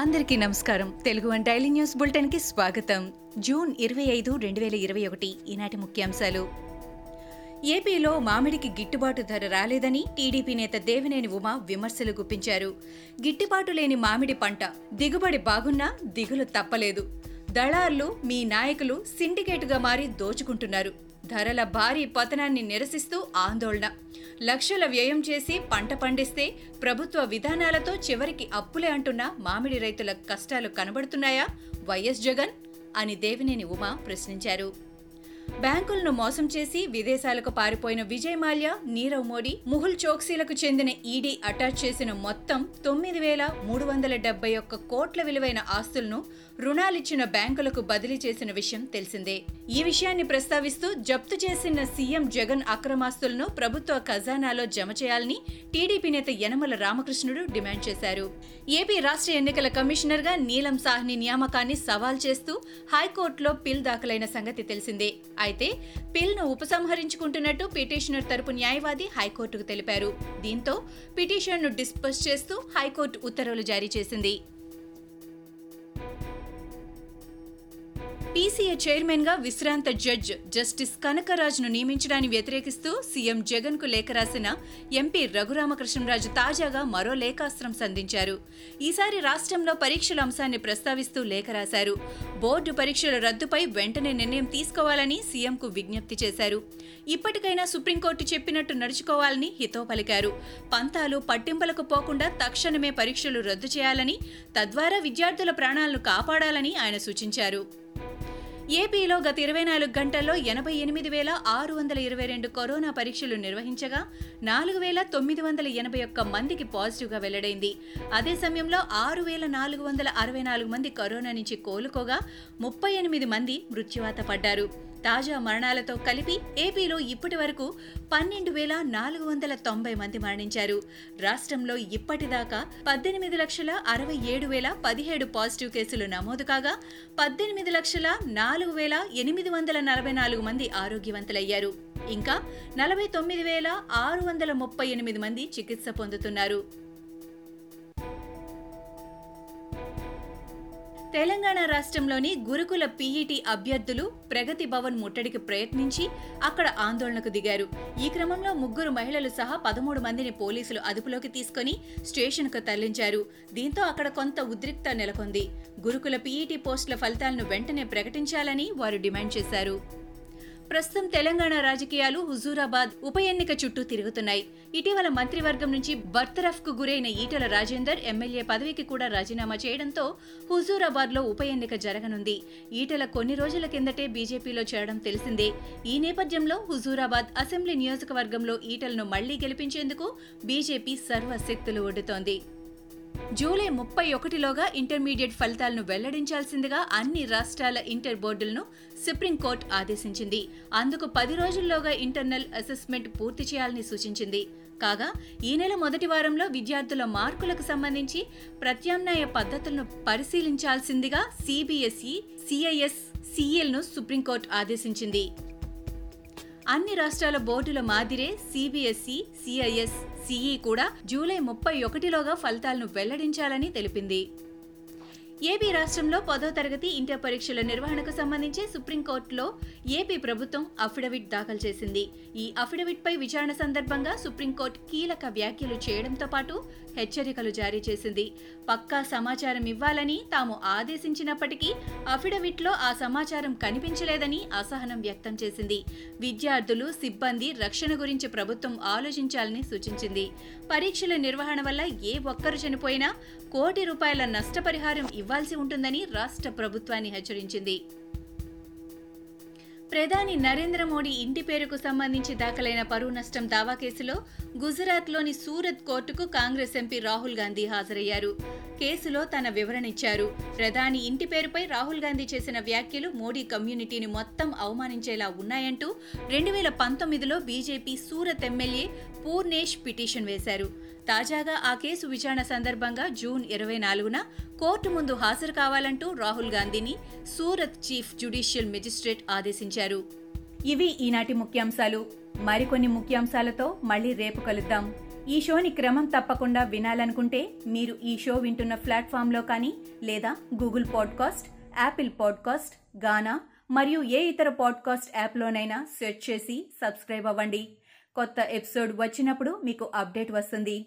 అందరికీ నమస్కారం. Telugu one daily news బులెటిన్కి స్వాగతం. జూన్ ఇరవై ఐదు రెండు వేల ఇరవై ఒకటి ఈనాటి ముఖ్యాంశాలు. ఏపీలో మామిడికి గిట్టుబాటు ధర రాలేదని టీడీపీ నేత దేవినేని ఉమా విమర్శలు గుప్పించారు. గిట్టుబాటు లేని మామిడి పంట దిగుబడి బాగున్నా దిగులు తప్పలేదు. దళార్లు మీ నాయకులు సిండికేటుగా మారి దోచుకుంటున్నారు. ధరల భారీ పతనాన్ని నిరసిస్తూ ఆందోళన. లక్షల వ్యయం చేసి పంట పండిస్తే ప్రభుత్వ విధానాలతో చివరికి అప్పులే అంటున్న మామిడి రైతుల కష్టాలు కనబడుతున్నాయా? వైఎస్ జగన్ అని దేవినేని ఉమా ప్రశ్నించారు. బ్యాంకులను మోసం చేసి విదేశాలకు పారిపోయిన విజయ్ మాల్యా నీరవ్ మోడీ ముహుల్ చోక్సీలకు చెందిన ఈడీ అటాచ్ చేసిన మొత్తం తొమ్మిది వేల మూడు వందల డెబ్బై ఒక్క కోట్ల విలువైన ఆస్తులను రుణాలిచ్చిన బ్యాంకులకు బదిలీ చేసిన విషయం తెలిసిందే. ఈ విషయాన్ని ప్రస్తావిస్తూ జప్తు చేసిన సీఎం జగన్ అక్రమాస్తులను ప్రభుత్వ ఖజానాలో జమ చేయాలని టీడీపీ నేత యనమల రామకృష్ణుడు డిమాండ్ చేశారు. ఏపీ రాష్ట్ర ఎన్నికల కమిషనర్గా నీలం సాహ్ని నియామకాన్ని సవాల్ చేస్తూ హైకోర్టులో పిల్ దాఖలైన సంగతి తెలిసిందే. అయితే పిల్ను ఉపసంహరించుకుంటున్నట్టు పిటిషనర్ తరపు న్యాయవాది హైకోర్టుకు తెలిపారు. దీంతో పిటిషన్ను డిస్పస్ చేస్తూ హైకోర్టు ఉత్తర్వులు జారీ చేసింది. పీసీఏ చైర్మన్గా విశ్రాంత జడ్జ్ జస్టిస్ కనకరాజ్ను నియమించడాన్ని వ్యతిరేకిస్తూ సీఎం జగన్కు లేఖ రాసిన ఎంపీ రఘురామకృష్ణరాజు తాజాగా మరో లేఖాస్త్రం సంధించారు. ఈసారి రాష్ట్రంలో పరీక్షల అంశాన్ని ప్రస్తావిస్తూ లేఖ రాశారు. బోర్డు పరీక్షల రద్దుపై వెంటనే నిర్ణయం తీసుకోవాలని సీఎంకు విజ్ఞప్తి చేశారు. ఇప్పటికైనా సుప్రీంకోర్టు చెప్పినట్టు నడుచుకోవాలని హితో పలికారు. పంతాలు పట్టింపులకు పోకుండా తక్షణమే పరీక్షలు రద్దు చేయాలని తద్వారా విద్యార్థుల ప్రాణాలను కాపాడాలని ఆయన సూచించారు. ఏపీలో గత ఇరవై నాలుగు గంటల్లో ఎనభై ఎనిమిది వేల ఆరు వందల ఇరవై రెండు కరోనా పరీక్షలు నిర్వహించగా నాలుగు వేల తొమ్మిది వందల ఎనభై ఒక్క మందికి పాజిటివ్గా వెల్లడైంది. అదే సమయంలో ఆరు వేల నాలుగు వందల అరవై నాలుగు మంది కరోనా నుంచి కోలుకోగా ముప్పై ఎనిమిది మంది మృత్యువాత పడ్డారు. తాజా మరణాలతో కలిపి ఏపీలో ఇప్పటి వరకు పన్నెండు వేల నాలుగు వందల తొంభై మంది మరణించారు. రాష్ట్రంలో ఇప్పటిదాకా పద్దెనిమిది లక్షల అరవై ఏడు వేల పదిహేడు పాజిటివ్ కేసులు నమోదు కాగా పద్దెనిమిది లక్షల నాలుగు వేల ఎనిమిది వందల నలభై నాలుగు మంది ఆరోగ్యవంతులయ్యారు. ఇంకా నలభై తొమ్మిది వేల ఆరు వందల ముప్పై ఎనిమిది మంది చికిత్స పొందుతున్నారు. తెలంగాణ రాష్ట్రంలోని గురుకుల పీఈటీ అభ్యర్థులు ప్రగతి భవన్ ముట్టడికి ప్రయత్నించి అక్కడ ఆందోళనకు దిగారు. ఈ క్రమంలో ముగ్గురు మహిళలు సహా పదమూడు మందిని పోలీసులు అదుపులోకి తీసుకుని స్టేషన్కు తరలించారు. దీంతో అక్కడ కొంత ఉద్రిక్త నెలకొంది. గురుకుల పీఈటీ పోస్టుల ఫలితాలను వెంటనే ప్రకటించాలని వారు డిమాండ్ చేశారు. ప్రస్తుతం తెలంగాణ రాజకీయాలు హుజూరాబాద్ ఉప ఎన్నిక చుట్టూ తిరుగుతున్నాయి. ఇటీవల మంత్రివర్గం నుంచి బర్తరఫ్కు గురైన ఈటల రాజేందర్ ఎమ్మెల్యే పదవికి కూడా రాజీనామా చేయడంతో హుజూరాబాద్లో ఉప ఎన్నిక జరగనుంది. ఈటల కొన్ని రోజుల కిందటే బీజేపీలో చేరడం తెలిసిందే. ఈ నేపథ్యంలో హుజూరాబాద్ అసెంబ్లీ నియోజకవర్గంలో ఈటలను మళ్ళీ గెలిపించేందుకు బీజేపీ సర్వశక్తులు ఒడ్డుతోంది. జూలై ముప్పై ఒకటిలోగా ఇంటర్మీడియట్ ఫలితాలను వెల్లడించాల్సిందిగా అన్ని రాష్ట్రాల ఇంటర్ బోర్డులను సుప్రీంకోర్టు ఆదేశించింది. అందుకు పది రోజుల్లోగా ఇంటర్నల్ అసెస్మెంట్ పూర్తి చేయాలని సూచించింది. కాగా ఈ నెల మొదటి వారంలో విద్యార్థుల మార్కులకు సంబంధించి ప్రత్యామ్నాయ పద్ధతులను పరిశీలించాల్సిందిగా సిబిఎస్ఈ సిఐఎస్ సిఎల్ను సుప్రీంకోర్టు ఆదేశించింది. అన్ని రాష్ట్రాల బోర్డుల మాదిరే సిబిఎస్ఈ సిఐఎస్ సిఈ కూడా జూలై ముప్పై ఒకటిలోగా ఫలితాలను వెల్లడించాలని తెలిపింది. ఏపీ రాష్ట్రంలో పదో తరగతి ఇంటర్ పరీక్షల నిర్వహణకు సంబంధించి సుప్రీంకోర్టులో ఏపీ ప్రభుత్వం అఫిడవిట్ దాఖలు చేసింది. ఈ అఫిడవిట్ పై విచారణ సందర్భంగా సుప్రీంకోర్టు కీలక వ్యాఖ్యలు చేయడంతో పాటు హెచ్చరికలు జారీ చేసింది. పక్కా సమాచారం ఇవ్వాలని తాము ఆదేశించినప్పటికీ అఫిడవిట్లో ఆ సమాచారం కనిపించలేదని అసహనం వ్యక్తం చేసింది. విద్యార్థులు సిబ్బంది రక్షణ గురించి ప్రభుత్వం ఆలోచించాలని సూచించింది. పరీక్షల నిర్వహణ వల్ల ఏ ఒక్కరు చనిపోయినా కోటి రూపాయల నష్టపరిహారం ఇవ్వ ఇవ్వాల్సి ఉంటుందని రాష్ట్ర ప్రభుత్వాన్ని హెచ్చరించింది. ప్రధాని నరేంద్ర మోడీ ఇంటి పేరుకు సంబంధించి దాఖలైన పరువు నష్టం దావా కేసులో గుజరాత్లోని సూరత్ కోర్టుకు కాంగ్రెస్ ఎంపీ రాహుల్ గాంధీ హాజరయ్యారు. కేసులో తన వివరణ ఇచ్చారు. ప్రధాని ఇంటి పేరుపై రాహుల్ గాంధీ చేసిన వ్యాఖ్యలు మోడీ కమ్యూనిటీని మొత్తం అవమానించేలా ఉన్నాయంటూ రెండు వేల పంతొమ్మిదిలో BJP Surat MLA Purnesh petition వేశారు. తాజాగా ఆ కేసు విచారణ సందర్భంగా జూన్ ఇరవై నాలుగున కోర్టు ముందు హాజరు కావాలంటూ రాహుల్ గాంధీని సూరత్ చీఫ్ జ్యుడిషియల్ మెజిస్ట్రేట్ ఆదేశించారు. ఇవి ఈనాటి ముఖ్యాంశాలు. మరికొన్ని ముఖ్యాంశాలతో మళ్ళీ రేపు కలుద్దాం. ఈ షోని క్రమం తప్పకుండా వినాలనుకుంటే మీరు ఈ షో వింటున్న ప్లాట్ఫామ్లో కానీ లేదా Google podcast Apple podcast Gaana మరియు ఏ ఇతర పాడ్కాస్ట్ యాప్లోనైనా సెర్చ్ చేసి సబ్స్క్రైబ్ అవ్వండి. కొత్త ఎపిసోడ్ వచ్చినప్పుడు మీకు అప్డేట్ వస్తుంది.